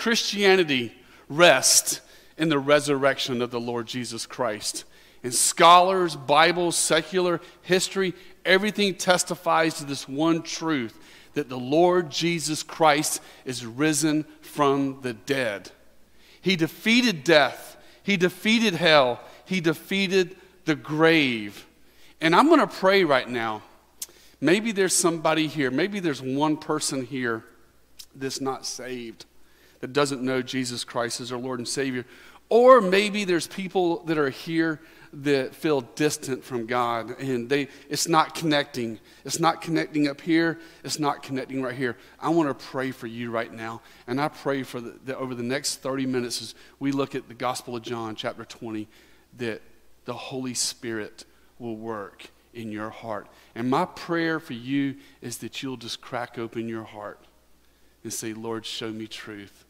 Christianity rests in the resurrection of the Lord Jesus Christ. And scholars, Bible, secular history, everything testifies to this one truth that the Lord Jesus Christ is risen from the dead. He defeated death, He defeated hell, He defeated the grave. And I'm going to pray right now. Maybe there's somebody here, maybe there's one person here that's not saved, that doesn't know Jesus Christ as our Lord and Savior. Or maybe there's people that are here that feel distant from God and they it's not connecting. It's not connecting up here, it's not connecting right here. I want to pray for you right now. And I pray for the, that over the next 30 minutes as we look at the Gospel of John chapter 20 that the Holy Spirit will work in your heart. And my prayer for you is that you'll just crack open your heart and say, Lord, show me truth.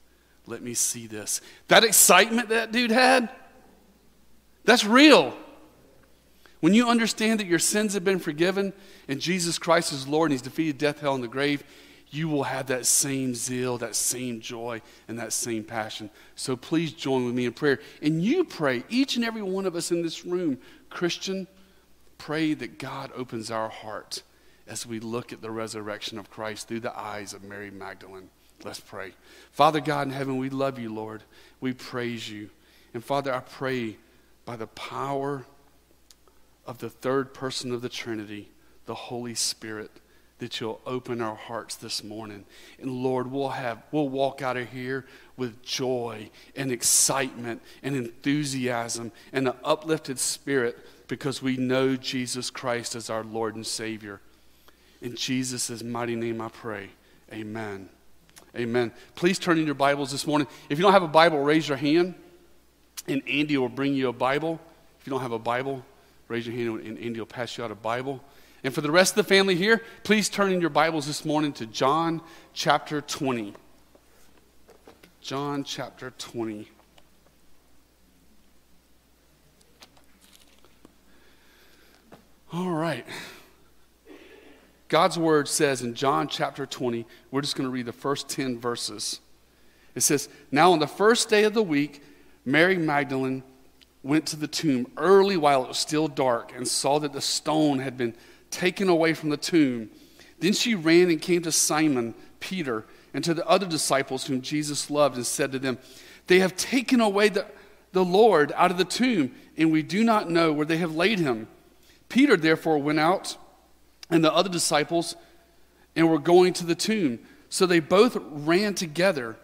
Let me see this. That excitement that dude had, that's real. When you understand that your sins have been forgiven and Jesus Christ is Lord and He's defeated death, hell, and the grave, you will have that same zeal, that same joy, and that same passion. So please join with me in prayer. And you pray, each and every one of us in this room, Christian, pray that God opens our heart as we look at the resurrection of Christ through the eyes of Mary Magdalene. Let's pray. Father God in heaven, we love you, Lord. We praise you. And Father, I pray by the power of the third person of the Trinity, the Holy Spirit, that you'll open our hearts this morning. And Lord, we'll have we'll walk out of here with joy and excitement and enthusiasm and an uplifted spirit because we know Jesus Christ as our Lord and Savior. In Jesus' mighty name I pray. Amen. Amen. Please turn in your Bibles this morning. If you don't have a Bible, raise your hand and Andy will bring you a Bible. If you don't have a Bible, raise your hand and Andy will pass you out a Bible. And for the rest of the family here, please turn in your Bibles this morning to John chapter 20. John chapter 20. All right. God's word says in John chapter 20, we're just going to read the first 10 verses. It says, Now on the first day of the week, Mary Magdalene went to the tomb early while it was still dark and saw that the stone had been taken away from the tomb. Then she ran and came to Simon, Peter, and to the other disciples whom Jesus loved and said to them, They have taken away the, the Lord out of the tomb, and we do not know where they have laid him. Peter therefore went out and the other disciples and were going to the tomb. So they both ran together.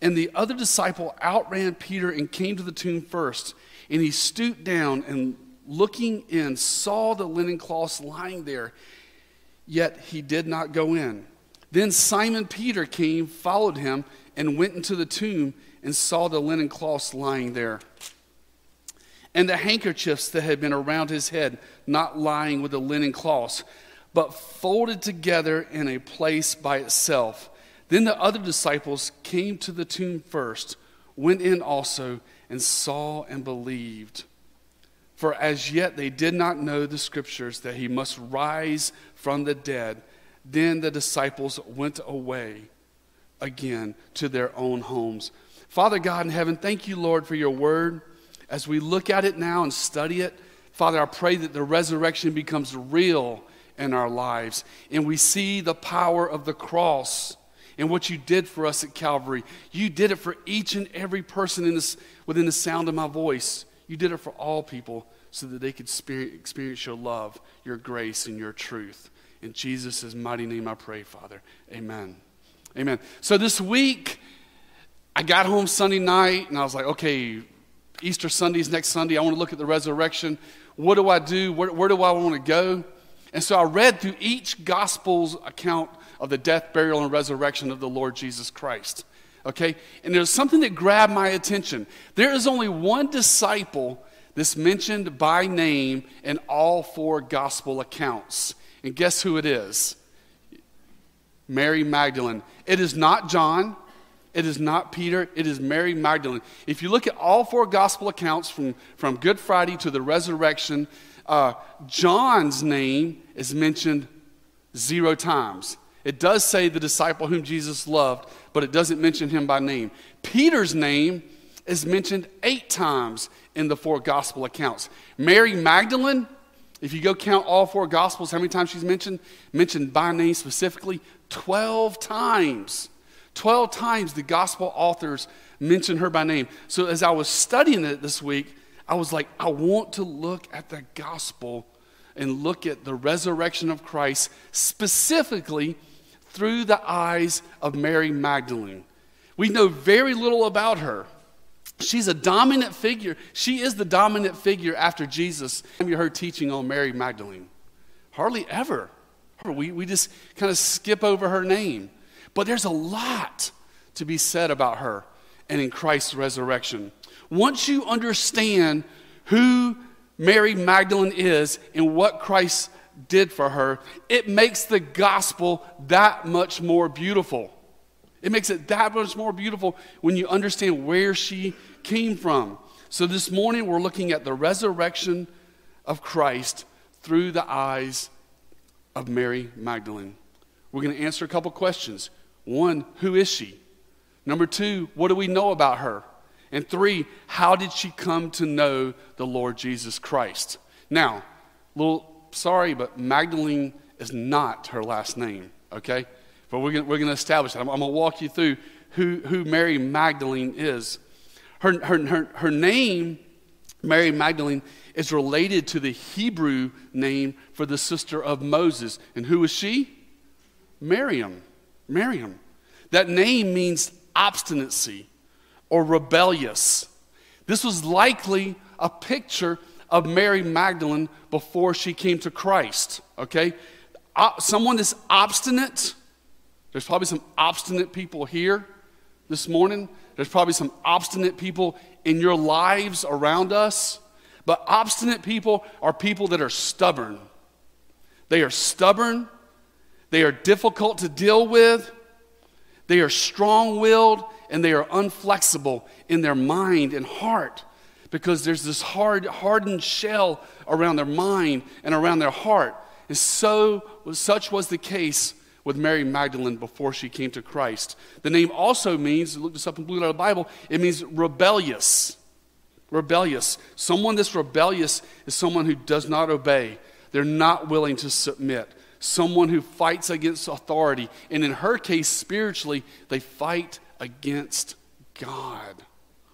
And the other disciple outran Peter and came to the tomb first. And he stooped down and looking in, saw the linen cloths lying there, yet he did not go in. Then Simon Peter came, followed him, and went into the tomb and saw the linen cloths lying there. And the handkerchiefs that had been around his head, not lying with the linen cloths, but folded together in a place by itself. Then the other disciples came to the tomb first, went in also, and saw and believed. For as yet they did not know the scriptures that he must rise from the dead. Then the disciples went away again to their own homes. Father God in heaven, thank you, Lord, for your word. As we look at it now and study it, Father, I pray that the resurrection becomes real in our lives. And we see the power of the cross and what you did for us at Calvary. You did it for each and every person in this, within the sound of my voice. You did it for all people so that they could experience your love, your grace, and your truth. In Jesus' mighty name I pray, Father. Amen. Amen. So this week, I got home Sunday night and I was like, okay, Easter Sunday's next Sunday. I want to look at the resurrection. What do I do? Where, where do I want to go? And so I read through each gospel's account of the death, burial, and resurrection of the Lord Jesus Christ. Okay? And there's something that grabbed my attention. There is only one disciple that's mentioned by name in all four gospel accounts. And guess who it is? Mary Magdalene. It is not John. It is not Peter. It is Mary Magdalene. If you look at all four gospel accounts from, from Good Friday to the resurrection, uh, John's name is mentioned zero times. It does say the disciple whom Jesus loved, but it doesn't mention him by name. Peter's name is mentioned eight times in the four gospel accounts. Mary Magdalene, if you go count all four gospels, how many times she's mentioned? Mentioned by name specifically? 12 times. 12 times the gospel authors mention her by name. So as I was studying it this week, I was like, I want to look at the gospel and look at the resurrection of Christ specifically through the eyes of Mary Magdalene. We know very little about her. She's a dominant figure. She is the dominant figure after Jesus. You heard teaching on Mary Magdalene. Hardly ever. We, we just kind of skip over her name. But there's a lot to be said about her and in Christ's resurrection. Once you understand who Mary Magdalene is and what Christ did for her, it makes the gospel that much more beautiful. It makes it that much more beautiful when you understand where she came from. So this morning we're looking at the resurrection of Christ through the eyes of Mary Magdalene. We're going to answer a couple questions. One, who is she? Number two, what do we know about her? And three, how did she come to know the Lord Jesus Christ? Now, little sorry, but Magdalene is not her last name, okay? But we're going we're to establish that. I'm, I'm going to walk you through who, who Mary Magdalene is. Her, her, her, her name, Mary Magdalene, is related to the Hebrew name for the sister of Moses. And who is she? Miriam. Miriam. That name means obstinacy or rebellious. This was likely a picture of Mary Magdalene before she came to Christ, okay? Uh, someone that's obstinate there's probably some obstinate people here this morning. There's probably some obstinate people in your lives around us. But obstinate people are people that are stubborn. They are stubborn. They are difficult to deal with. They are strong willed and they are unflexible in their mind and heart because there's this hard, hardened shell around their mind and around their heart. And so, such was the case with Mary Magdalene before she came to Christ. The name also means, look this up in Blue Letter Bible, it means rebellious. Rebellious. Someone that's rebellious is someone who does not obey. They're not willing to submit. Someone who fights against authority. And in her case, spiritually, they fight against God.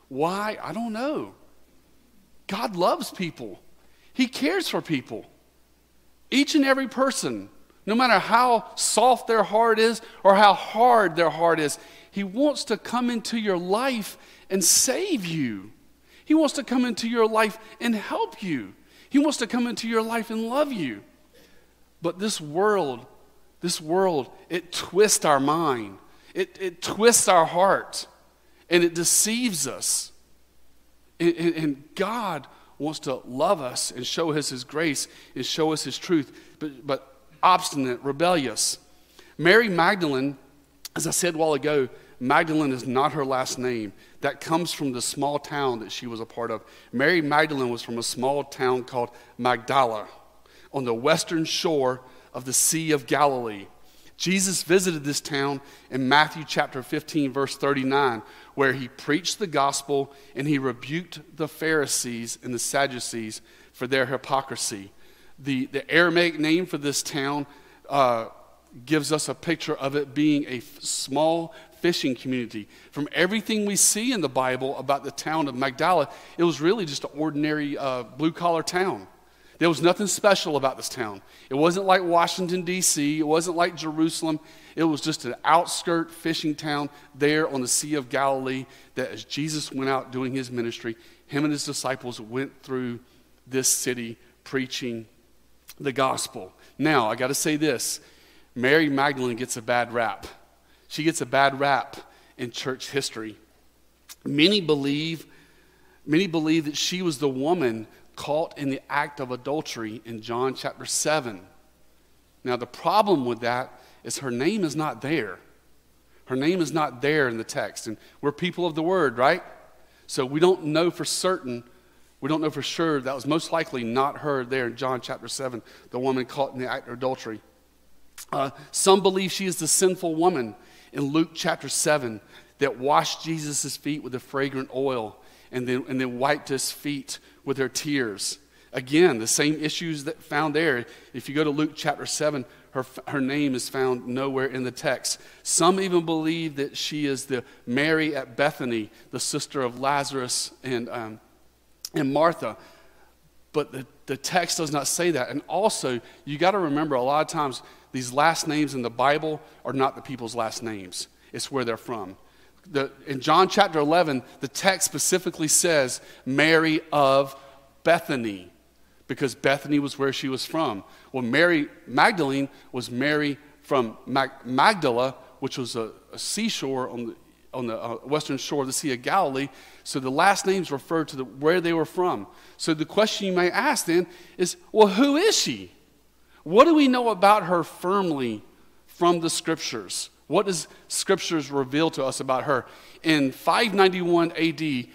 Why? I don't know. God loves people, He cares for people. Each and every person no matter how soft their heart is or how hard their heart is, He wants to come into your life and save you. He wants to come into your life and help you. He wants to come into your life and love you. But this world, this world, it twists our mind, it, it twists our heart, and it deceives us. And, and, and God wants to love us and show us His grace and show us His truth. But, but obstinate, rebellious. Mary Magdalene, as I said a while ago, Magdalene is not her last name. That comes from the small town that she was a part of. Mary Magdalene was from a small town called Magdala on the western shore of the Sea of Galilee. Jesus visited this town in Matthew chapter 15, verse 39, where he preached the gospel and he rebuked the Pharisees and the Sadducees for their hypocrisy. The, the Aramaic name for this town uh, gives us a picture of it being a f- small fishing community. From everything we see in the Bible about the town of Magdala, it was really just an ordinary uh, blue collar town. There was nothing special about this town. It wasn't like Washington, D.C., it wasn't like Jerusalem. It was just an outskirt fishing town there on the Sea of Galilee that as Jesus went out doing his ministry, him and his disciples went through this city preaching the gospel. Now, I got to say this Mary Magdalene gets a bad rap. She gets a bad rap in church history. Many believe, many believe that she was the woman caught in the act of adultery in John chapter 7. Now, the problem with that is her name is not there. Her name is not there in the text. And we're people of the word, right? So we don't know for certain we don't know for sure. That was most likely not her there in John chapter 7, the woman caught in the act of adultery. Uh, some believe she is the sinful woman in Luke chapter 7 that washed Jesus' feet with the fragrant oil and then, and then wiped his feet with her tears. Again, the same issues that found there. If you go to Luke chapter 7, her, her name is found nowhere in the text. Some even believe that she is the Mary at Bethany, the sister of Lazarus and, um, and Martha. But the, the text does not say that. And also, you got to remember a lot of times these last names in the Bible are not the people's last names, it's where they're from. The, in John chapter 11, the text specifically says Mary of Bethany, because Bethany was where she was from. Well, Mary Magdalene was Mary from Mag- Magdala, which was a, a seashore on the, on the uh, western shore of the Sea of Galilee. So the last names refer to the, where they were from. So the question you may ask then is well, who is she? What do we know about her firmly from the scriptures? What does scriptures reveal to us about her? In 591 AD,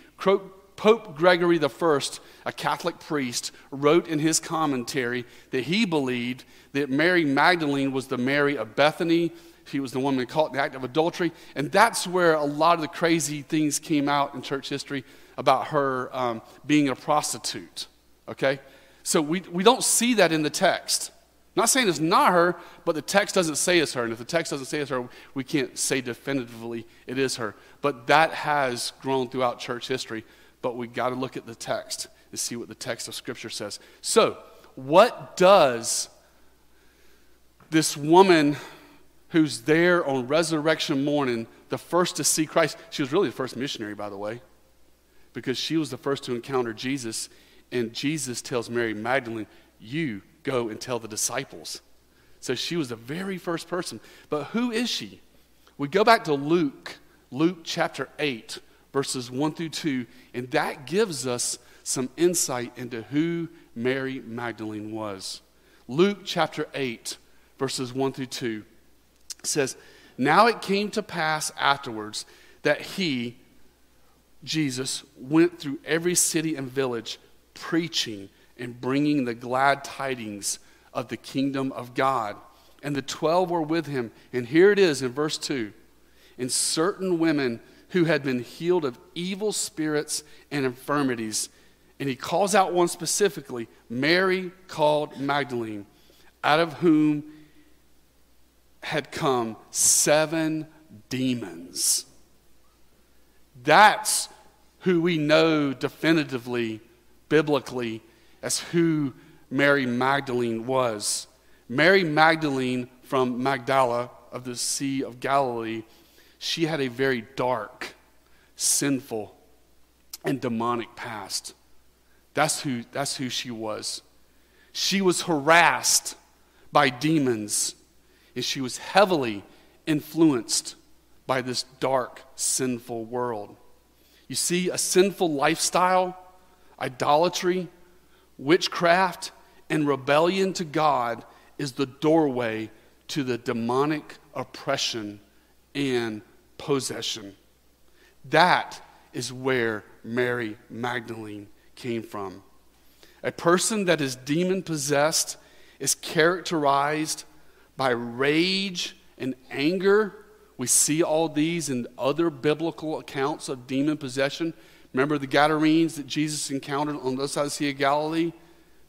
Pope Gregory I, a Catholic priest, wrote in his commentary that he believed that Mary Magdalene was the Mary of Bethany. She was the woman caught in the act of adultery. And that's where a lot of the crazy things came out in church history about her um, being a prostitute. Okay? So we, we don't see that in the text not saying it's not her, but the text doesn't say it's her. And if the text doesn't say it's her, we can't say definitively it is her. But that has grown throughout church history. But we got to look at the text and see what the text of Scripture says. So, what does this woman who's there on resurrection morning, the first to see Christ, she was really the first missionary, by the way, because she was the first to encounter Jesus. And Jesus tells Mary Magdalene, You go and tell the disciples. So she was the very first person. But who is she? We go back to Luke, Luke chapter 8, verses 1 through 2, and that gives us some insight into who Mary Magdalene was. Luke chapter 8, verses 1 through 2 says, Now it came to pass afterwards that he, Jesus, went through every city and village preaching and bringing the glad tidings of the kingdom of God. And the twelve were with him. And here it is in verse 2 and certain women who had been healed of evil spirits and infirmities. And he calls out one specifically Mary called Magdalene, out of whom had come seven demons. That's who we know definitively, biblically, as who Mary Magdalene was. Mary Magdalene from Magdala of the Sea of Galilee, she had a very dark, sinful, and demonic past. That's who, that's who she was. She was harassed by demons, and she was heavily influenced by this dark, sinful world. You see, a sinful lifestyle, idolatry, Witchcraft and rebellion to God is the doorway to the demonic oppression and possession. That is where Mary Magdalene came from. A person that is demon possessed is characterized by rage and anger. We see all these in other biblical accounts of demon possession. Remember the Gadarenes that Jesus encountered on the other side of the Sea of Galilee?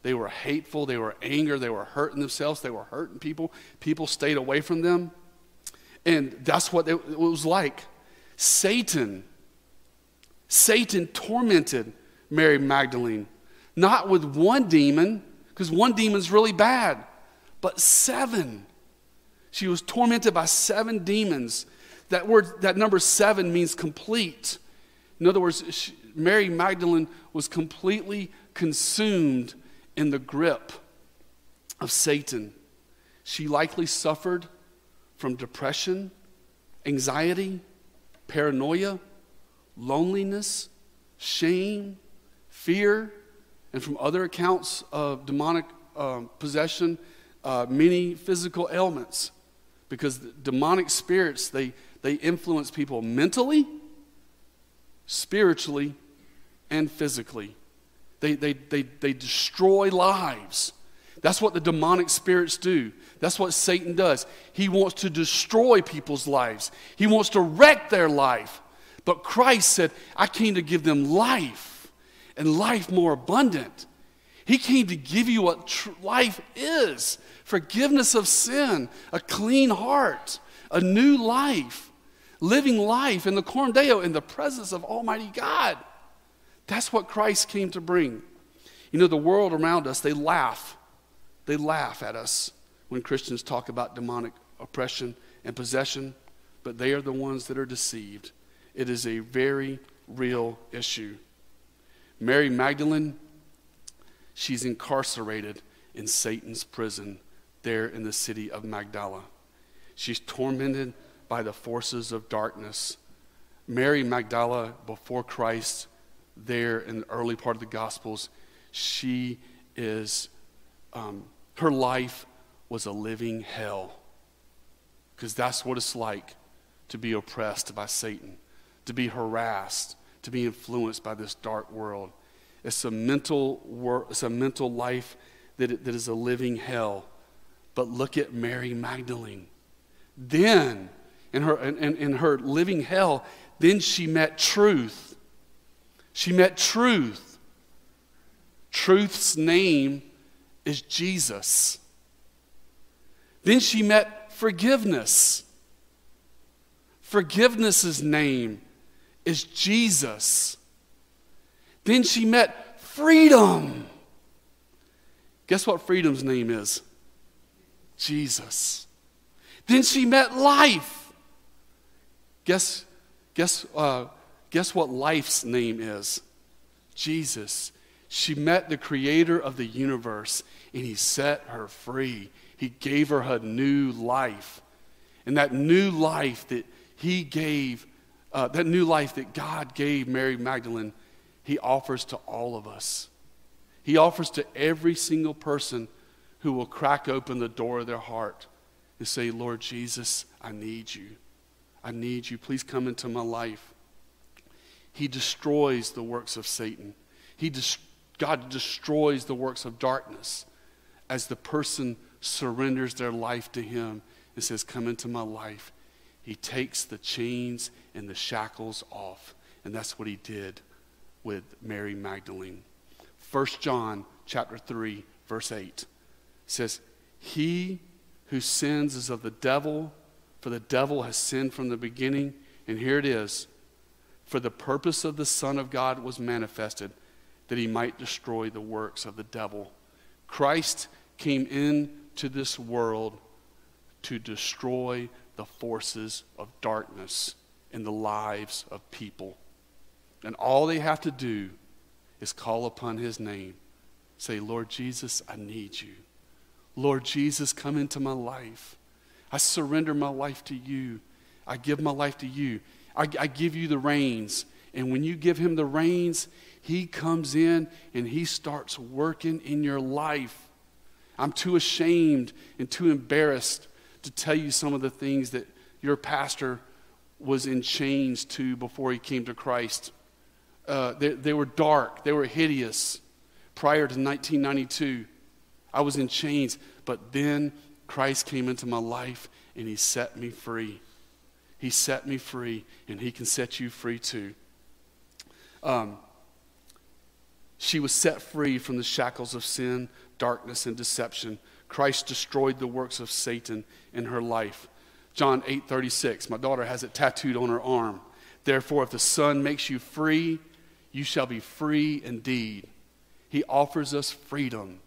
They were hateful, they were angry, they were hurting themselves, they were hurting people. People stayed away from them. And that's what it was like. Satan, Satan tormented Mary Magdalene, not with one demon, because one demon's really bad, but seven. She was tormented by seven demons. That word, that number seven means complete. In other words, she, Mary Magdalene was completely consumed in the grip of Satan. She likely suffered from depression, anxiety, paranoia, loneliness, shame, fear, and from other accounts of demonic uh, possession, uh, many physical ailments. Because demonic spirits, they, they influence people mentally spiritually and physically. They, they, they, they destroy lives. That's what the demonic spirits do. That's what Satan does. He wants to destroy people's lives, he wants to wreck their life. But Christ said, I came to give them life and life more abundant. He came to give you what tr- life is forgiveness of sin, a clean heart, a new life, living life in the Coram Deo in the presence of Almighty God. That's what Christ came to bring. You know, the world around us, they laugh. They laugh at us when Christians talk about demonic oppression and possession, but they are the ones that are deceived. It is a very real issue. Mary Magdalene, she's incarcerated in Satan's prison there in the city of Magdala. She's tormented by the forces of darkness. Mary Magdala, before Christ, there in the early part of the Gospels, she is, um, her life was a living hell. Because that's what it's like to be oppressed by Satan to be harassed, to be influenced by this dark world. It's a mental, wor- it's a mental life that, that is a living hell. But look at Mary Magdalene. Then, in her, in, in her living hell, then she met truth. She met truth. Truth's name is Jesus. Then she met forgiveness. Forgiveness's name is Jesus. Then she met freedom. Guess what freedom's name is? Jesus. Then she met life. Guess, guess, uh, guess what life's name is? Jesus. She met the creator of the universe and he set her free. He gave her a new life. And that new life that he gave uh, that new life that God gave Mary Magdalene, He offers to all of us. He offers to every single person who will crack open the door of their heart and say, Lord Jesus, I need you. I need you. Please come into my life. He destroys the works of Satan. He des- God destroys the works of darkness as the person surrenders their life to Him and says, Come into my life. He takes the chains and the shackles off. And that's what he did with Mary Magdalene. 1 John chapter 3 verse 8 says, "He who sins is of the devil, for the devil has sinned from the beginning." And here it is, "For the purpose of the Son of God was manifested that he might destroy the works of the devil." Christ came into this world to destroy the forces of darkness in the lives of people. And all they have to do is call upon his name. Say, Lord Jesus, I need you. Lord Jesus, come into my life. I surrender my life to you. I give my life to you. I, I give you the reins. And when you give him the reins, he comes in and he starts working in your life. I'm too ashamed and too embarrassed to tell you some of the things that your pastor was in chains to before he came to Christ. Uh, they, they were dark, they were hideous prior to 1992. I was in chains, but then Christ came into my life and he set me free. He set me free, and he can set you free too. Um, she was set free from the shackles of sin, darkness, and deception. Christ destroyed the works of Satan in her life. John 8 36. My daughter has it tattooed on her arm. Therefore, if the Son makes you free, you shall be free indeed. He offers us freedom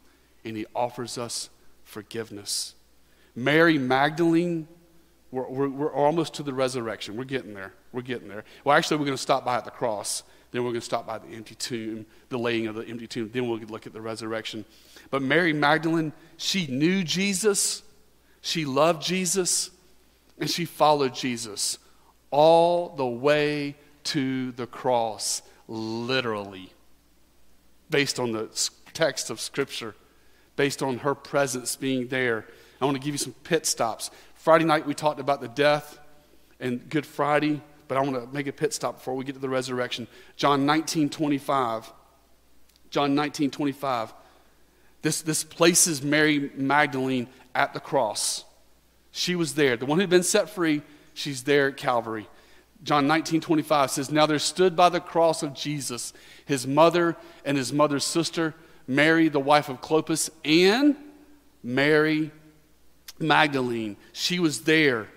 and he offers us forgiveness. Mary Magdalene, we're, we're, we're, almost to the resurrection. We're getting there. We're getting there. Well, actually, we're going to stop by at the cross. Then we're going to stop by the empty tomb, the laying of the empty tomb. Then we'll look at the resurrection. But Mary Magdalene, she knew Jesus, she loved Jesus, and she followed Jesus all the way to the cross, literally, based on the text of Scripture, based on her presence being there. I want to give you some pit stops. Friday night, we talked about the death and Good Friday, but I want to make a pit stop before we get to the resurrection. John 19 25. John 19 25. This, this places Mary Magdalene at the cross. She was there. The one who'd been set free, she's there at Calvary. John 19, 25 says, Now there stood by the cross of Jesus his mother and his mother's sister, Mary, the wife of Clopas, and Mary Magdalene. She was there.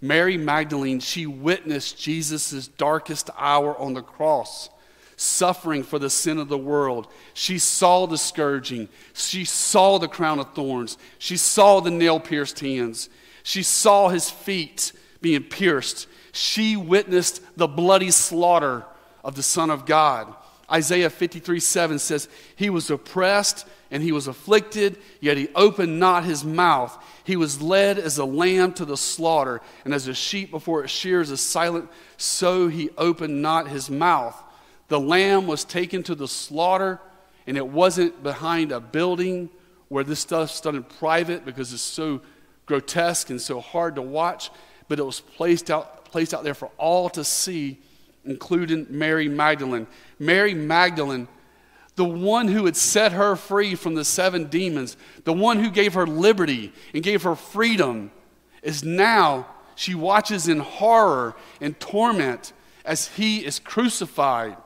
Mary Magdalene, she witnessed Jesus' darkest hour on the cross, suffering for the sin of the world. She saw the scourging. She saw the crown of thorns. She saw the nail pierced hands. She saw his feet being pierced. She witnessed the bloody slaughter of the Son of God. Isaiah 53 7 says, He was oppressed and he was afflicted, yet he opened not his mouth. He was led as a lamb to the slaughter, and as a sheep before its shears is silent, so he opened not his mouth. The lamb was taken to the slaughter, and it wasn't behind a building where this stuff's done in private because it's so grotesque and so hard to watch, but it was placed out, placed out there for all to see, including Mary Magdalene. Mary Magdalene, the one who had set her free from the seven demons, the one who gave her liberty and gave her freedom, is now, she watches in horror and torment as he is crucified.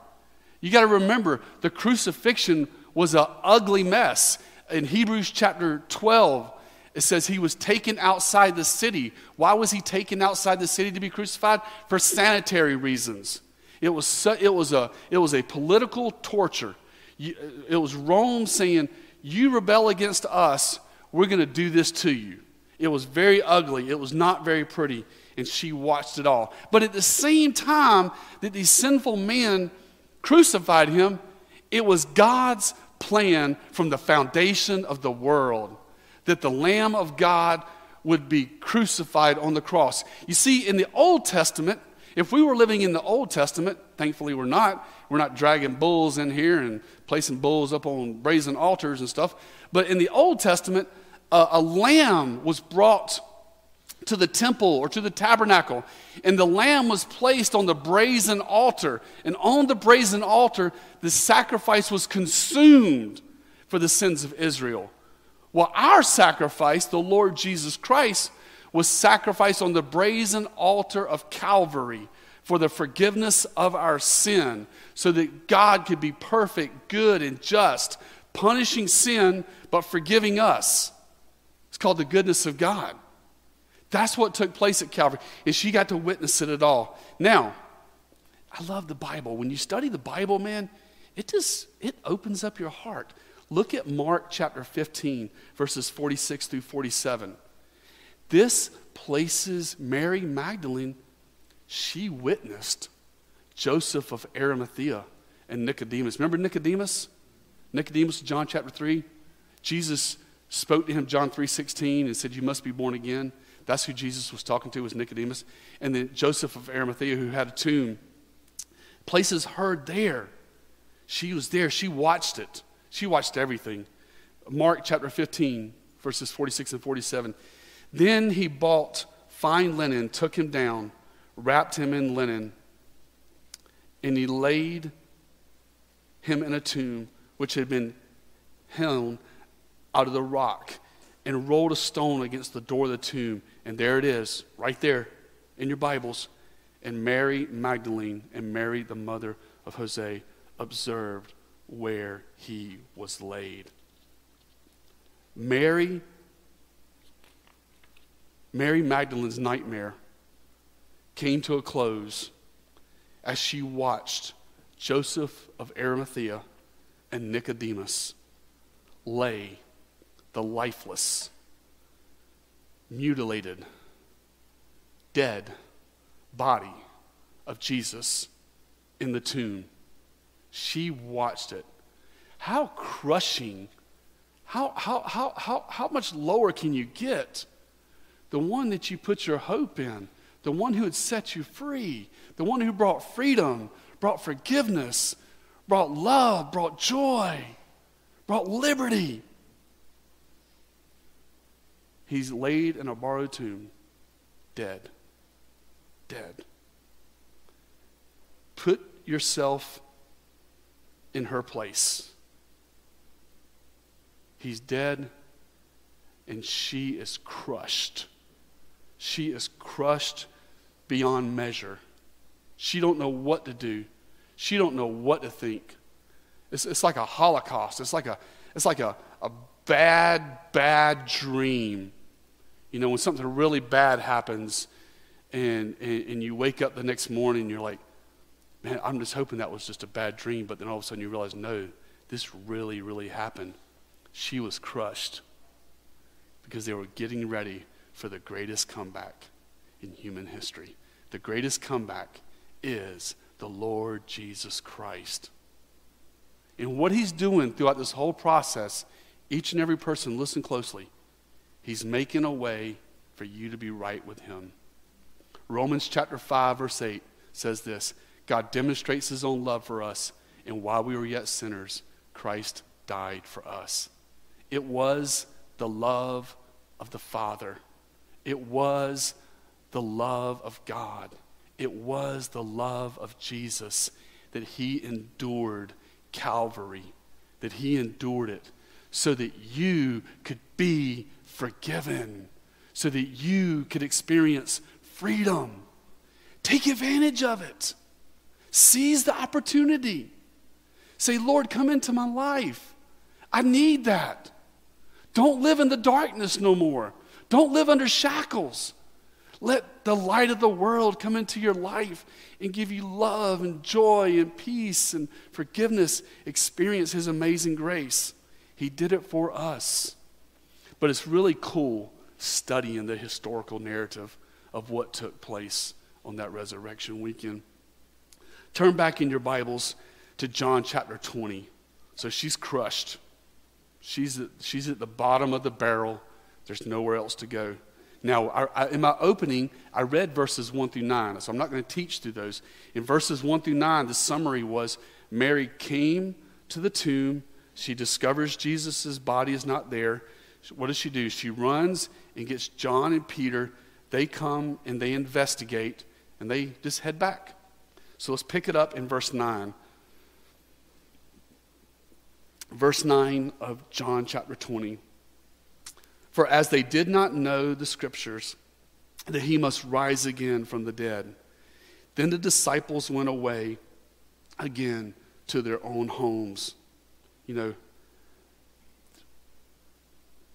You got to remember, the crucifixion was an ugly mess. In Hebrews chapter 12, it says he was taken outside the city. Why was he taken outside the city to be crucified? For sanitary reasons. It was, it was, a, it was a political torture. It was Rome saying, You rebel against us, we're going to do this to you. It was very ugly. It was not very pretty. And she watched it all. But at the same time that these sinful men crucified him, it was God's plan from the foundation of the world that the Lamb of God would be crucified on the cross. You see, in the Old Testament, if we were living in the Old Testament, thankfully we're not, we're not dragging bulls in here and placing bulls up on brazen altars and stuff. But in the Old Testament, uh, a lamb was brought to the temple or to the tabernacle, and the lamb was placed on the brazen altar. And on the brazen altar, the sacrifice was consumed for the sins of Israel. Well, our sacrifice, the Lord Jesus Christ, was sacrificed on the brazen altar of Calvary for the forgiveness of our sin, so that God could be perfect, good, and just, punishing sin, but forgiving us. It's called the goodness of God. That's what took place at Calvary, and she got to witness it at all. Now, I love the Bible. When you study the Bible, man, it just it opens up your heart. Look at Mark chapter 15, verses 46 through 47. This places Mary Magdalene, she witnessed Joseph of Arimathea and Nicodemus. Remember Nicodemus? Nicodemus, John chapter 3. Jesus spoke to him, John 3 16, and said, You must be born again. That's who Jesus was talking to, was Nicodemus. And then Joseph of Arimathea, who had a tomb, places her there. She was there. She watched it. She watched everything. Mark chapter 15, verses 46 and 47. Then he bought fine linen, took him down, wrapped him in linen, and he laid him in a tomb which had been hewn out of the rock and rolled a stone against the door of the tomb. And there it is, right there in your Bibles. And Mary Magdalene and Mary, the mother of Jose, observed where he was laid. Mary, Mary Magdalene's nightmare came to a close as she watched Joseph of Arimathea and Nicodemus lay the lifeless, mutilated, dead body of Jesus in the tomb she watched it. How crushing, how, how, how, how, how much lower can you get? The one that you put your hope in, the one who had set you free, the one who brought freedom, brought forgiveness, brought love, brought joy, brought liberty. He's laid in a borrowed tomb, dead. Dead. Put yourself in her place. He's dead, and she is crushed. She is crushed beyond measure. She don't know what to do. She don't know what to think. It's, it's like a holocaust. It's like a, it's like a, a bad, bad dream. You know, when something really bad happens and, and, and you wake up the next morning, you're like, man, I'm just hoping that was just a bad dream. But then all of a sudden you realize, no, this really, really happened. She was crushed because they were getting ready for the greatest comeback in human history. The greatest comeback is the Lord Jesus Christ. And what he's doing throughout this whole process, each and every person, listen closely, he's making a way for you to be right with him. Romans chapter 5, verse 8 says this God demonstrates his own love for us, and while we were yet sinners, Christ died for us. It was the love of the Father, it was the love of God, it was the love of Jesus that he endured Calvary, that he endured it so that you could be forgiven, so that you could experience freedom. Take advantage of it. Seize the opportunity. Say, Lord, come into my life. I need that. Don't live in the darkness no more. Don't live under shackles. Let the light of the world come into your life and give you love and joy and peace and forgiveness. Experience His amazing grace. He did it for us. But it's really cool studying the historical narrative of what took place on that resurrection weekend. Turn back in your Bibles to John chapter 20. So she's crushed. She's at, she's at the bottom of the barrel. There's nowhere else to go. Now, I, I, in my opening, I read verses 1 through 9, so I'm not going to teach through those. In verses 1 through 9, the summary was Mary came to the tomb. She discovers Jesus' body is not there. What does she do? She runs and gets John and Peter. They come and they investigate and they just head back. So let's pick it up in verse 9. Verse 9 of John chapter 20. For as they did not know the scriptures, that he must rise again from the dead, then the disciples went away again to their own homes you know,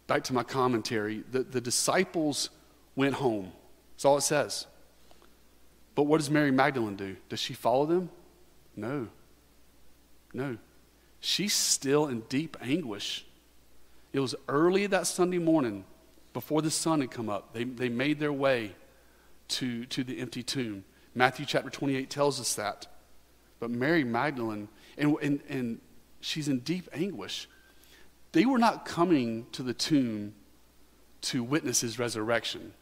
back to my commentary, the, the disciples went home. That's all it says. But what does Mary Magdalene do? Does she follow them? No. No. She's still in deep anguish. It was early that Sunday morning, before the sun had come up. They, they made their way to, to the empty tomb. Matthew chapter 28 tells us that. But Mary Magdalene, and, and, and she's in deep anguish. They were not coming to the tomb to witness his resurrection.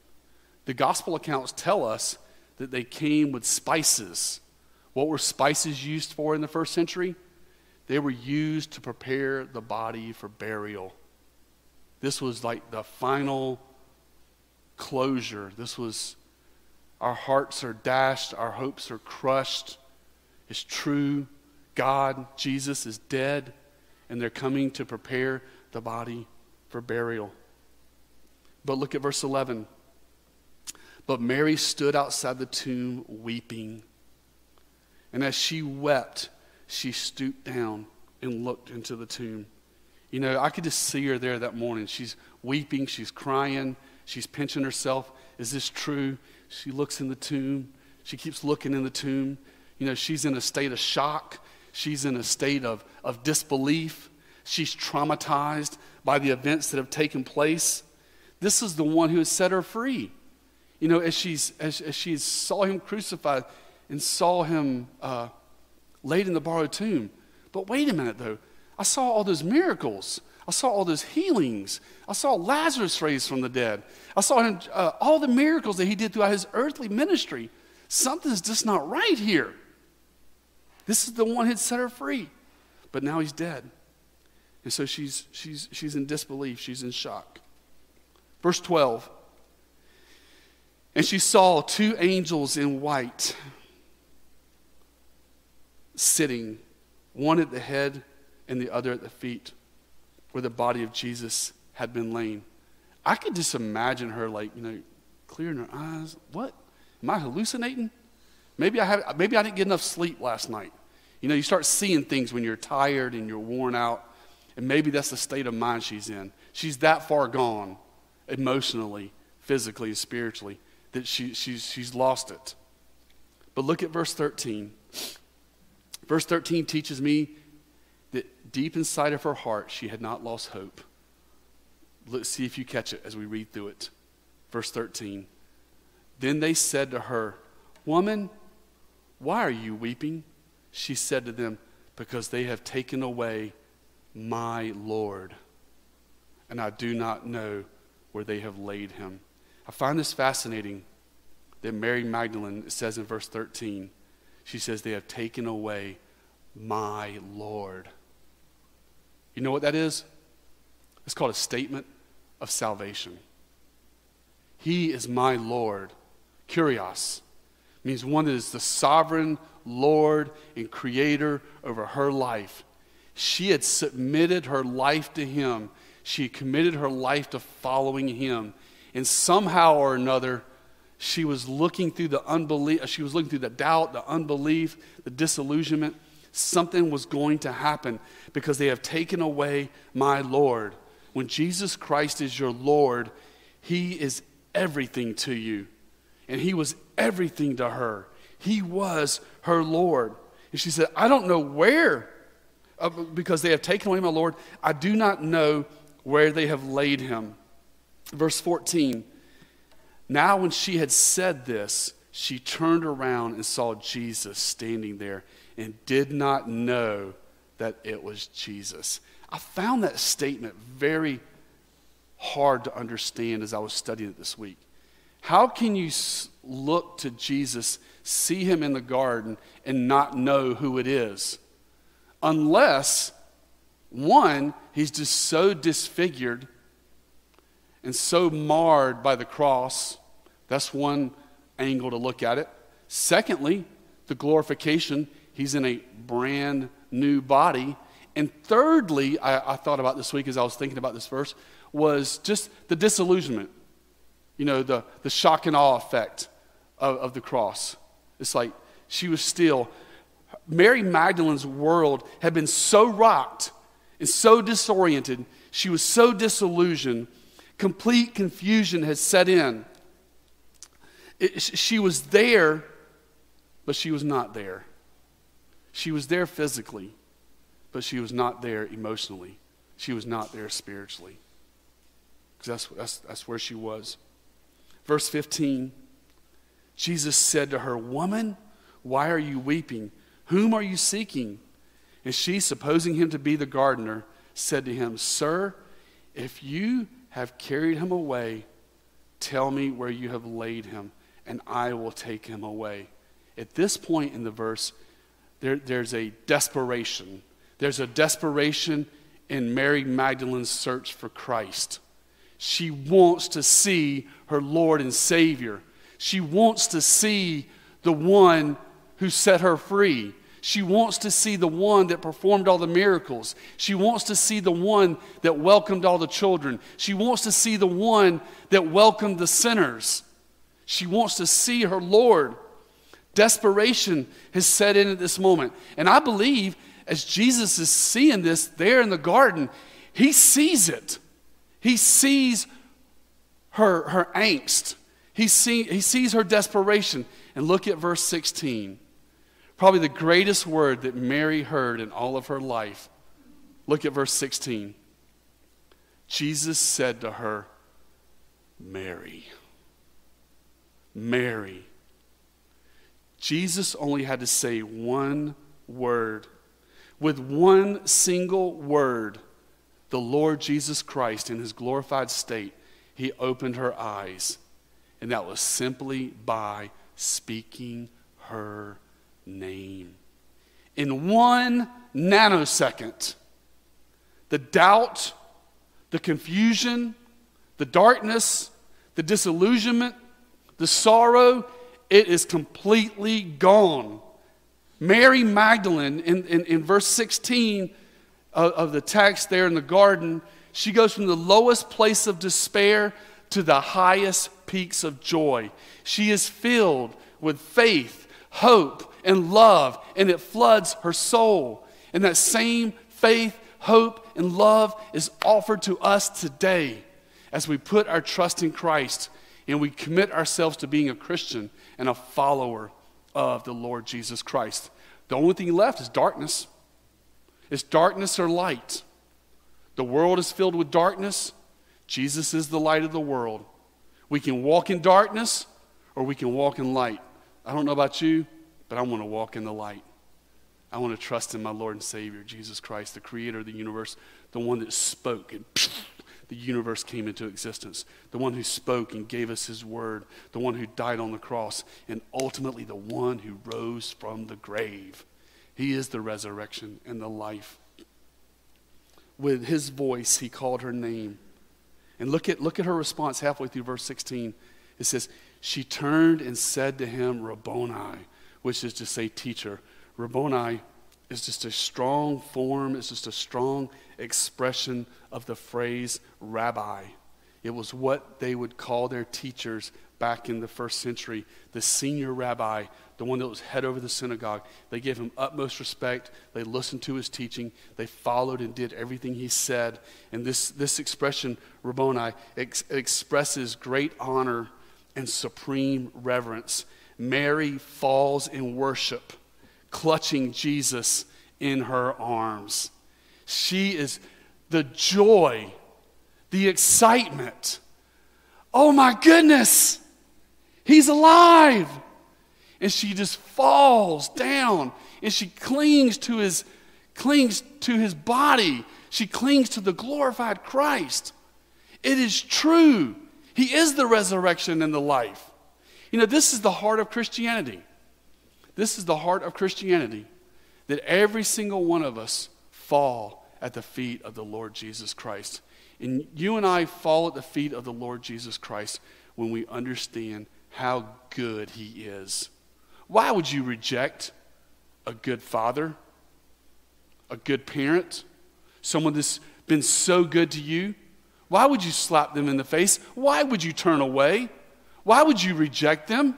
The gospel accounts tell us that they came with spices. What were spices used for in the first century? They were used to prepare the body for burial. This was like the final closure. This was our hearts are dashed, our hopes are crushed. It's true. God, Jesus, is dead, and they're coming to prepare the body for burial. But look at verse 11. But Mary stood outside the tomb weeping. And as she wept, she stooped down and looked into the tomb. You know, I could just see her there that morning. She's weeping, she's crying, she's pinching herself. Is this true? She looks in the tomb. She keeps looking in the tomb. You know, she's in a state of shock. She's in a state of, of disbelief. She's traumatized by the events that have taken place. This is the one who has set her free. You know, as, she's, as, as she saw him crucified and saw him uh, laid in the borrowed tomb. But wait a minute, though. I saw all those miracles. I saw all those healings. I saw Lazarus raised from the dead. I saw him, uh, all the miracles that he did throughout his earthly ministry. Something's just not right here. This is the one who set her free. But now he's dead. And so she's, she's, she's in disbelief, she's in shock. Verse 12. And she saw two angels in white sitting, one at the head and the other at the feet. where the body of Jesus had been laying. I could just imagine her, like, you know, clearing her eyes. What? Am I hallucinating? Maybe I, have, maybe I didn't get enough sleep last night. You know, you start seeing things when you're tired and you're worn out, and maybe that's the state of mind she's in. She's that far gone emotionally, physically, and spiritually that she, she's, she's lost it. But look at verse 13. Verse 13 teaches me deep inside of her heart, she had not lost hope. Let's see if you catch it as we read through it. Verse 13. Then they said to her, Woman, why are you weeping? She said to them, Because they have taken away my Lord, and I do not know where they have laid him. I find this fascinating that Mary Magdalene, says in verse 13, she says, They have taken away my Lord. You know what that is? It's called a statement of salvation. He is my Lord. Kurios means one that is the sovereign Lord and creator over her life. She had submitted her life to Him, she committed her life to following Him. And somehow or another, she was looking through the unbelief, she was looking through the doubt, the unbelief, the disillusionment. Something was going to happen because they have taken away my Lord. When Jesus Christ is your Lord, He is everything to you. And He was everything to her. He was her Lord. And she said, I don't know where, uh, because they have taken away my Lord. I do not know where they have laid him. Verse 14 Now, when she had said this, she turned around and saw Jesus standing there and did not know that it was Jesus. I found that statement very hard to understand as I was studying it this week. How can you look to Jesus, see him in the garden, and not know who it is? Unless, one, he's just so disfigured and so marred by the cross. That's one angle to look at it. Secondly, the glorification, he's in a brand new body. And thirdly, I, I, thought about this week as I was thinking about this verse, was just the disillusionment you know, the, the shock and awe effect of, of the cross. It's like she was still, Mary Magdalene's world had been so rocked and so disoriented, she was so disillusioned, complete confusion had set in. It, she was there, but she was not there. She was there physically, but she was not there emotionally. She was not there spiritually. Because that's, that's, that's where she was. Verse 15 Jesus said to her, Woman, why are you weeping? Whom are you seeking? And she, supposing him to be the gardener, said to him, Sir, if you have carried him away, tell me where you have laid him, and I will take him away. At this point in the verse, there, there's a desperation. There's a desperation in Mary Magdalene's search for Christ. She wants to see her Lord and Savior. She wants to see the one who set her free. She wants to see the one that performed all the miracles. She wants to see the one that welcomed all the children. She wants to see the one that welcomed the sinners. She wants to see her Lord. Desperation has set in at this moment. And I believe as Jesus is seeing this there in the garden, he sees it. He sees her, her angst. He, see, he sees her desperation. And look at verse 16. Probably the greatest word that Mary heard in all of her life. Look at verse 16. Jesus said to her, Mary. Mary. Jesus only had to say one word. With one single word, the Lord Jesus Christ in his glorified state, he opened her eyes. And that was simply by speaking her name. In one nanosecond, the doubt, the confusion, the darkness, the disillusionment, the sorrow, it is completely gone. Mary Magdalene in, in, in verse 16 of, of the text there in the garden, she goes from the lowest place of despair to the highest peaks of joy. She is filled with faith, hope, and love, and it floods her soul. And that same faith, hope, and love is offered to us today as we put our trust in Christ and we commit ourselves to being a Christian and a follower of the Lord Jesus Christ. The only thing left is darkness. It's darkness or light. The world is filled with darkness. Jesus is the light of the world. We can walk in darkness or we can walk in light. I don't know about you, but I want to walk in the light. I want to trust in my Lord and Savior, Jesus Christ, the creator of the universe, the one that spoke and the universe came into existence, the one who spoke and gave us his word, the one who died on the cross, and ultimately the one who rose from the grave. He is the resurrection and the life. With his voice, he called her name. And look at, look at her response halfway through verse 16. It says, She turned and said to him, Rabboni, which is to say, teacher. Rabboni is just a strong form, it's just a strong expression of the phrase rabbi. It was what they would call their teachers back in the first century, the senior rabbi, the one that was head over the synagogue. They gave him utmost respect. They listened to his teaching. They followed and did everything he said. And this, this expression, Rabboni, ex- expresses great honor and supreme reverence. Mary falls in worship clutching Jesus in her arms. She is the joy, the excitement. Oh my goodness, he's alive. And she just falls down and she clings to his clings to his body. She clings to the glorified Christ. It is true. He is the resurrection and the life. You know, this is the heart of Christianity. This is the heart of Christianity that every single one of us fall at the feet of the Lord Jesus Christ. And you and I fall at the feet of the Lord Jesus Christ when we understand how good He is. Why would you reject a good father, a good parent, someone that's been so good to you? Why would you slap them in the face? Why would you turn away? Why would you reject them?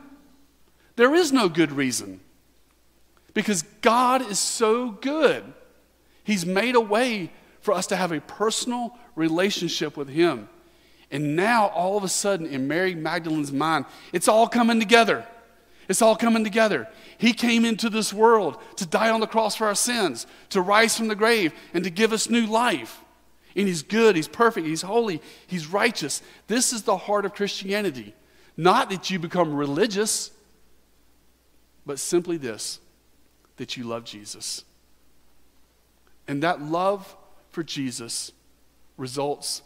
There is no good reason. Because God is so good. He's made a way for us to have a personal relationship with Him. And now, all of a sudden, in Mary Magdalene's mind, it's all coming together. It's all coming together. He came into this world to die on the cross for our sins, to rise from the grave, and to give us new life. And He's good, He's perfect, He's holy, He's righteous. This is the heart of Christianity. Not that you become religious, but simply this that you love Jesus. And that love for Jesus results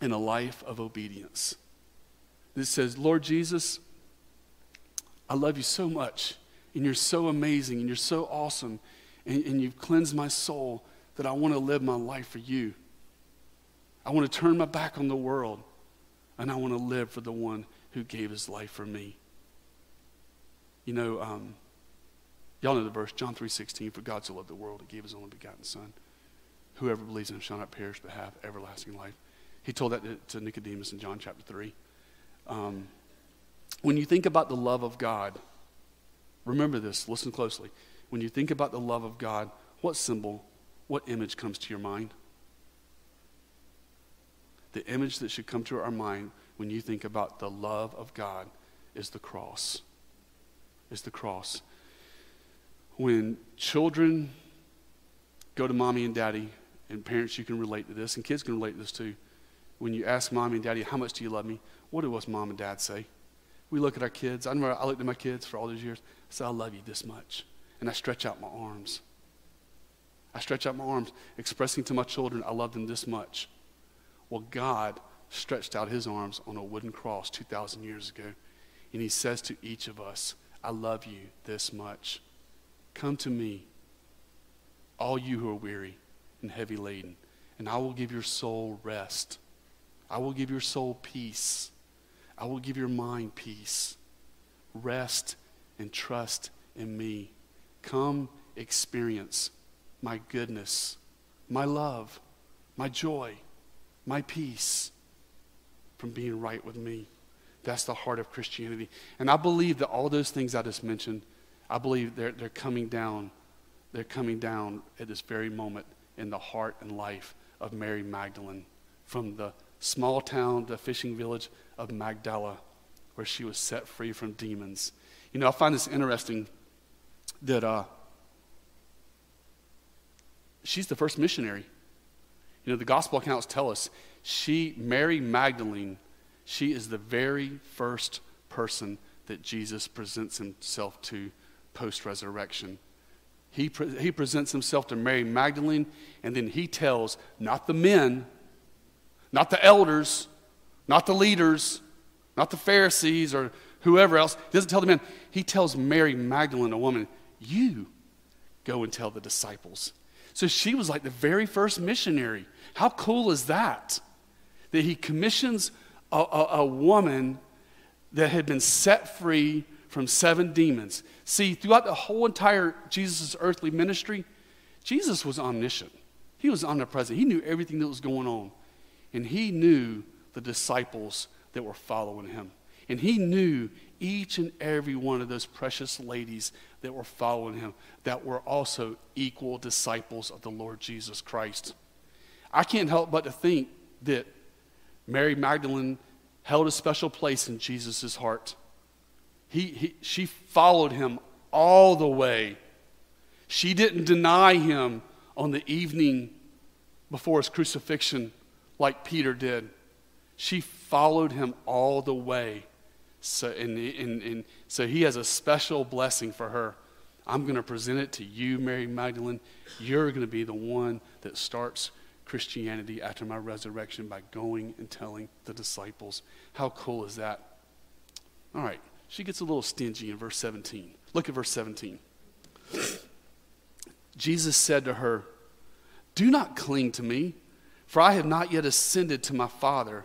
in a life of obedience. That says, Lord Jesus, I love you so much, and you're so amazing, and you're so awesome, and, and you've cleansed my soul that I want to live my life for you. I want to turn my back on the world, and I want to live for the one who gave his life for me. You know, um, Y'all know the verse, John 3.16, For God so loved the world, he gave his only begotten Son. Whoever believes in him shall not perish, but have everlasting life. He told that to, to Nicodemus in John chapter 3. Um, when you think about the love of God, remember this, listen closely. When you think about the love of God, what symbol, what image comes to your mind? The image that should come to our mind when you think about the love of God is the cross. Is the cross when children go to mommy and daddy, and parents, you can relate to this, and kids can relate to this too. When you ask mommy and daddy, How much do you love me? What do us mom and dad say? We look at our kids. I remember I looked at my kids for all those years. I said, I love you this much. And I stretch out my arms. I stretch out my arms, expressing to my children, I love them this much. Well, God stretched out his arms on a wooden cross 2,000 years ago. And he says to each of us, I love you this much. Come to me, all you who are weary and heavy laden, and I will give your soul rest. I will give your soul peace. I will give your mind peace. Rest and trust in me. Come experience my goodness, my love, my joy, my peace from being right with me. That's the heart of Christianity. And I believe that all those things I just mentioned, I believe they're, they're coming down. They're coming down at this very moment in the heart and life of Mary Magdalene from the small town, the fishing village of Magdala, where she was set free from demons. You know, I find this interesting that uh, she's the first missionary. You know, the gospel accounts tell us she, Mary Magdalene, she is the very first person that Jesus presents himself to post resurrection. He, pre- he presents himself to Mary Magdalene, and then he tells not the men, not the elders, not the leaders, not the Pharisees or whoever else. He doesn't tell the men. He tells Mary Magdalene, a woman, You go and tell the disciples. So she was like the very first missionary. How cool is that? That he commissions a, a, a woman that had been set free from seven demons. See, throughout the whole entire Jesus' earthly ministry, Jesus was omniscient. He was omnipresent. He knew everything that was going on. And he knew the disciples that were following him. And he knew each and every one of those precious ladies that were following him that were also equal disciples of the Lord Jesus Christ. I can't help but to think that Mary Magdalene held a special place in Jesus' heart. He, he, she followed him all the way. She didn't deny him on the evening before his crucifixion like Peter did. She followed him all the way. So, and, and, and so he has a special blessing for her. I'm going to present it to you, Mary Magdalene. You're going to be the one that starts Christianity after my resurrection by going and telling the disciples. How cool is that? All right, she gets a little stingy in verse 17. Look at verse 17. Jesus said to her, Do not cling to me, for I have not yet ascended to my Father.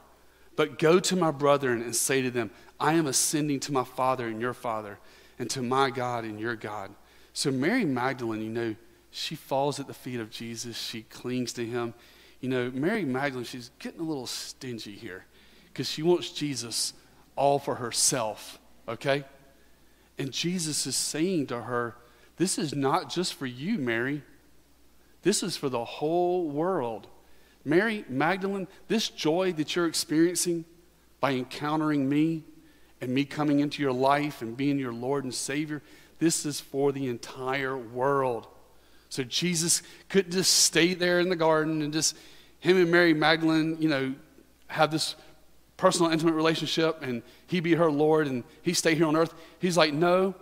But go to my brethren and say to them, I am ascending to my Father and your Father, and to my God and your God. So, Mary Magdalene, you know, she falls at the feet of Jesus. She clings to him. You know, Mary Magdalene, she's getting a little stingy here because she wants Jesus all for herself, okay? And Jesus is saying to her, This is not just for you, Mary. This is for the whole world. Mary Magdalene, this joy that you're experiencing by encountering me and me coming into your life and being your Lord and Savior, this is for the entire world. So Jesus couldn't just stay there in the garden and just him and Mary Magdalene, you know, have this personal, intimate relationship and he be her Lord and he stay here on earth. He's like, no,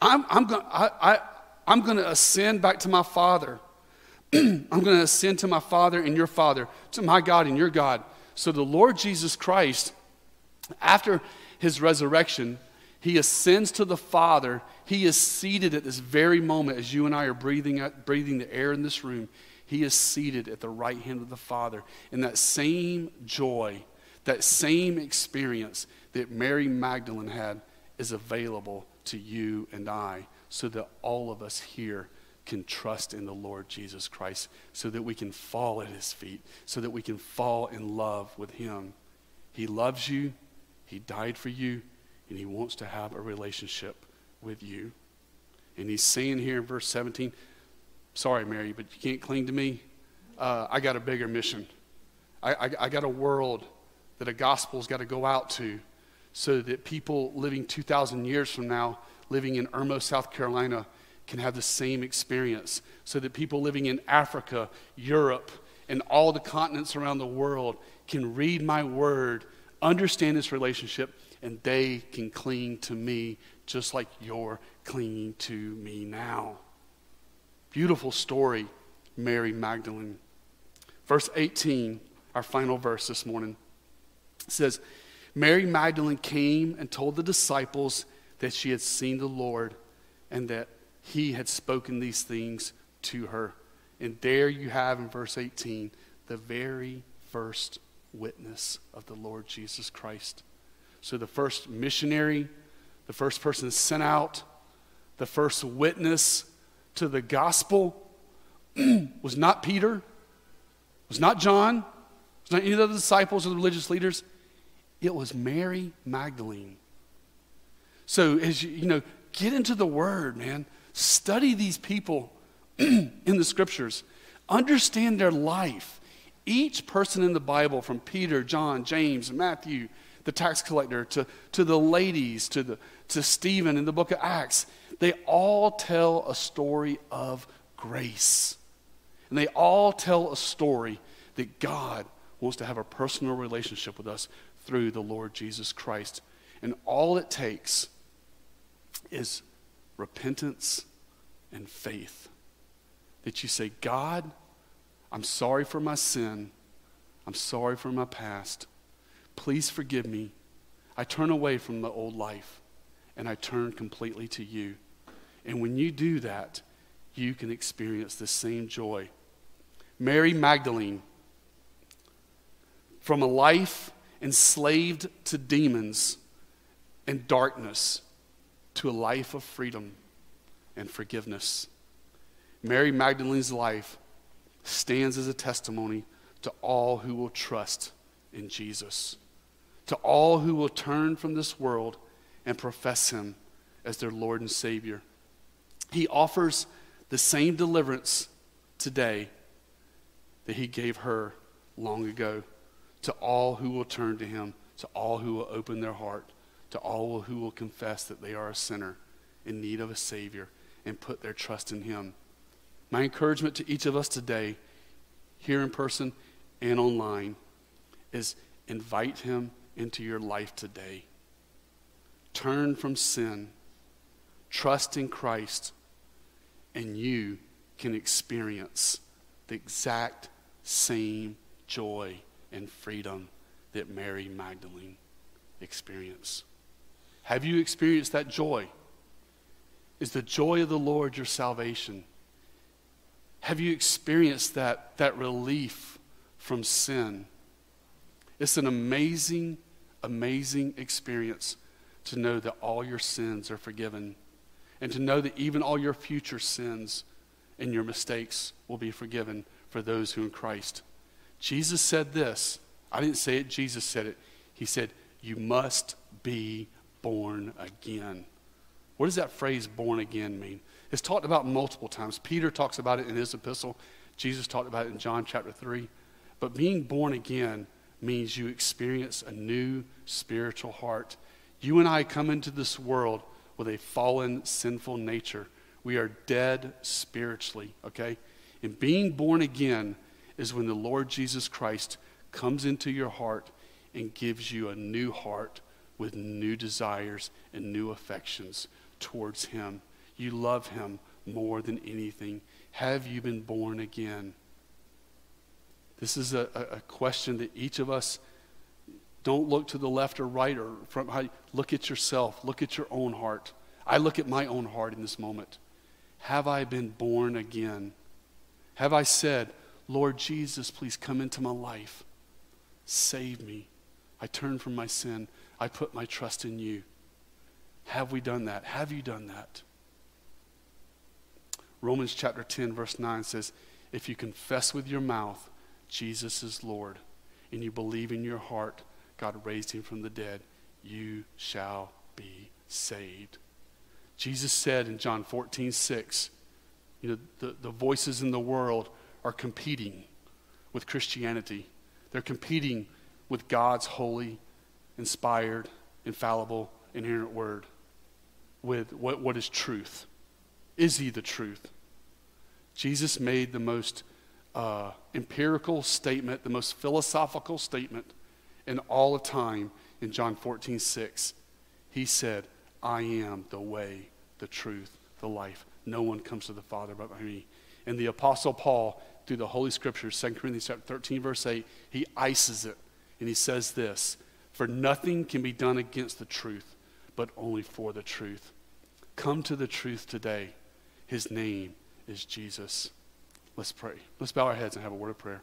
I'm, I'm going I, I, to ascend back to my Father. I'm going to ascend to my Father and your Father, to my God and your God. So the Lord Jesus Christ, after his resurrection, he ascends to the Father. He is seated at this very moment as you and I are breathing, breathing the air in this room. He is seated at the right hand of the Father. in that same joy, that same experience that Mary Magdalene had is available to you and I so that all of us here can trust in the Lord Jesus Christ so that we can fall at his feet, so that we can fall in love with him. He loves you, he died for you, and he wants to have a relationship with you. And he's saying here in verse 17, Sorry, Mary, but you can't cling to me. Uh, I got a bigger mission. I, I, I got a world that a gospel's got to go out to so that people living 2,000 years from now, living in Irmo, South Carolina, can have the same experience so that people living in Africa, Europe, and all the continents around the world can read my word, understand this relationship, and they can cling to me just like you're clinging to me now. Beautiful story, Mary Magdalene. Verse 18, our final verse this morning, says, Mary Magdalene came and told the disciples that she had seen the Lord and that he had spoken these things to her. And there you have in verse 18 the very first witness of the Lord Jesus Christ. So the first missionary, the first person sent out, the first witness to the gospel was not Peter, was not John, was not any of the disciples or the religious leaders. It was Mary Magdalene. So, as you, you know, get into the Word, man. Study these people in the scriptures, understand their life. Each person in the Bible, from Peter, John, James, Matthew, the tax collector, to, to the ladies, to, the, to Stephen in the book of Acts, they all tell a story of grace. And they all tell a story that God wants to have a personal relationship with us through the Lord Jesus Christ. And all it takes is repentance and faith. That you say, God, I'm sorry for my sin. I'm sorry for my past. Please forgive me. I turn away from the old life and I turn completely to you. And when you do that, you can experience the same joy. Mary Magdalene, from a life enslaved to demons and darkness to a life of freedom and forgiveness. Mary Magdalene's life stands as a testimony to all who will trust in Jesus, to all who will turn from this world and profess Him as their Lord and Savior. He offers the same deliverance today that He gave her long ago to all who will turn to Him, to all who will open their heart, to all who will confess that they are a sinner in need of a Savior and put their trust in Him. My encouragement to each of us today, here in person and online, is invite Him into your life today. Turn from sin, trust in Christ, and you can experience the exact same joy and freedom that Mary Magdalene experienced. Have you experienced that joy? Is the joy of the Lord your salvation? Have you experienced that, that relief from sin? It's an amazing, amazing experience to know that all your sins are forgiven and to know that even all your future sins and your mistakes will be forgiven for those who in Christ. Jesus said this. I didn't say it, Jesus said it. He said, You must be born again. What does that phrase born again mean? It's talked about multiple times. Peter talks about it in his epistle, Jesus talked about it in John chapter 3. But being born again means you experience a new spiritual heart. You and I come into this world with a fallen, sinful nature. We are dead spiritually, okay? And being born again is when the Lord Jesus Christ comes into your heart and gives you a new heart with new desires and new affections towards Him. You love Him more than anything. Have you been born again? This is a, a question that each of us don't look to the left or right or from how look at yourself, look at your own heart. I look at my own heart in this moment. Have I been born again? Have I said, Lord Jesus, please come into my life. Save me. I turn from my sin. I put my trust in you. Have we done that? Have you done that? Romans chapter 10, verse 9 says, If you confess with your mouth Jesus is Lord, and you believe in your heart God raised him from the dead, you shall be saved. Jesus said in John 14, 6, you know, the, the voices in the world are competing with Christianity. They're competing with God's holy, inspired, infallible, inerrant word with what, what is truth. Is he the truth? Jesus made the most uh, empirical statement, the most philosophical statement in all of time in John 14, 6. He said, I am the way, the truth, the life. No one comes to the Father but by me. And the Apostle Paul, through the Holy Scriptures, 2 Corinthians chapter 13, verse 8, he ices it. And he says this For nothing can be done against the truth, but only for the truth. Come to the truth today. His name is Jesus. Let's pray. Let's bow our heads and have a word of prayer.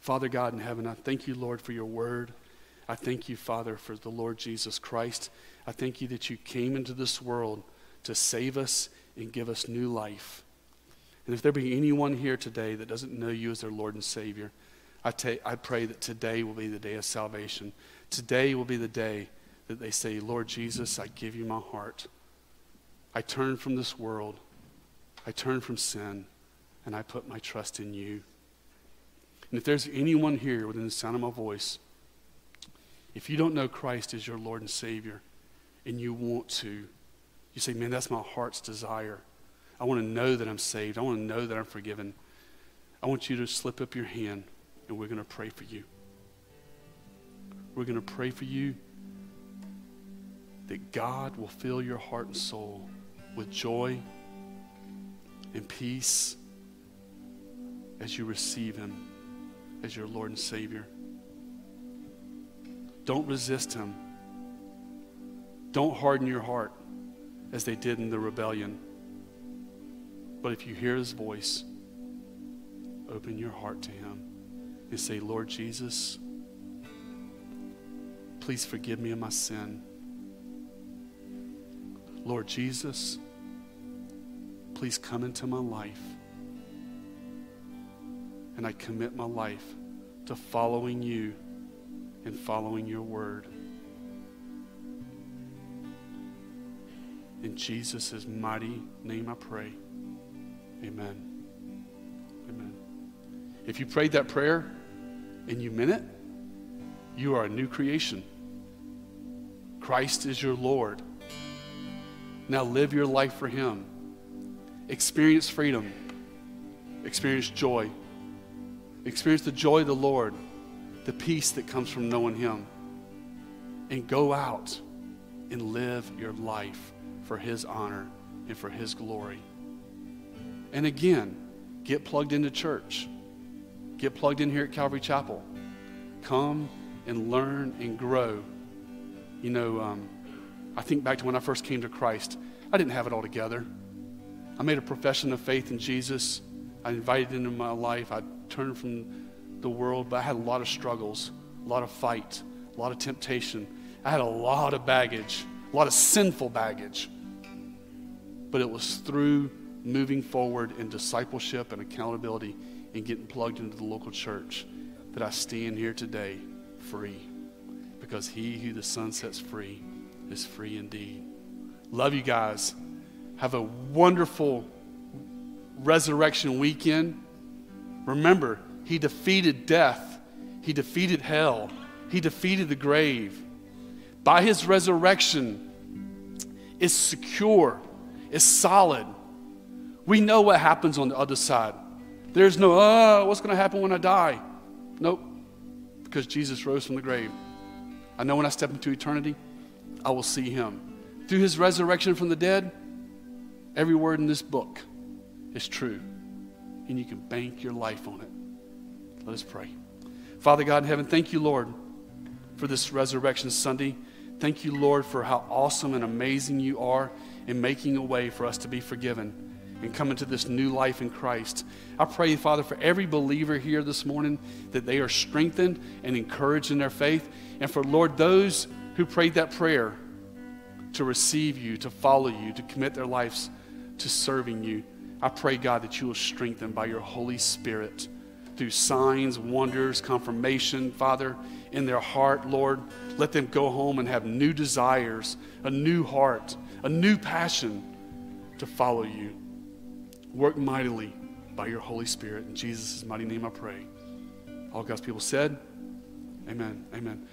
Father God in heaven, I thank you, Lord, for your word. I thank you, Father, for the Lord Jesus Christ. I thank you that you came into this world to save us and give us new life. And if there be anyone here today that doesn't know you as their Lord and Savior, I, ta- I pray that today will be the day of salvation. Today will be the day that they say, Lord Jesus, I give you my heart. I turn from this world. I turn from sin, and I put my trust in you. And if there's anyone here within the sound of my voice, if you don't know Christ as your Lord and Savior, and you want to, you say, man, that's my heart's desire. I want to know that I'm saved. I want to know that I'm forgiven. I want you to slip up your hand, and we're going to pray for you. We're going to pray for you that God will fill your heart and soul with joy and peace as you receive Him as your Lord and Savior. Don't resist Him. Don't harden your heart as they did in the rebellion. But if you hear His voice, open your heart to Him and say, Lord Jesus, please forgive me of my sin. Lord Jesus, please come into my life. And I commit my life to following you and following your word. In Jesus' mighty name I pray. Amen. Amen. If you prayed that prayer and you meant it, you are a new creation. Christ is your Lord. Now live your life for Him. Experience freedom. Experience joy. Experience the joy of the Lord, the peace that comes from knowing Him. And go out and live your life for His honor and for His glory. And again, get plugged into church. Get plugged in here at Calvary Chapel. Come and learn and grow. You know, um, I think back to when I first came to Christ, I didn't have it all together. I made a profession of faith in Jesus. I invited him into my life. I turned from the world, but I had a lot of struggles, a lot of fight, a lot of temptation. I had a lot of baggage, a lot of sinful baggage. But it was through moving forward in discipleship and accountability and getting plugged into the local church that I stand here today free. Because he who the Son sets free is free indeed. Love you guys. Have a wonderful resurrection weekend. Remember, he defeated death, he defeated hell, he defeated the grave. By his resurrection, is secure, is solid. We know what happens on the other side. There's no, oh, what's going to happen when I die? Nope, because Jesus rose from the grave. I know when I step into eternity, I will see him. Through his resurrection from the dead, every word in this book is true. And you can bank your life on it. Let us pray. Father God in heaven, thank you, Lord, for this Resurrection Sunday. Thank you, Lord, for how awesome and amazing you are in making a way for us to be forgiven and come into this new life in Christ. I pray, Father, for every believer here this morning that they are strengthened and encouraged in their faith. And for, Lord, those who prayed that prayer to receive you, to follow you, to commit their lives to serving you, I pray, God, that you will strengthen by your Holy Spirit through signs, wonders, confirmation, Father, in their heart, Lord. Let them go home and have new desires, a new heart, a new passion to follow you. Work mightily by your Holy Spirit. In Jesus' mighty name I pray. All God's people said, Amen. Amen.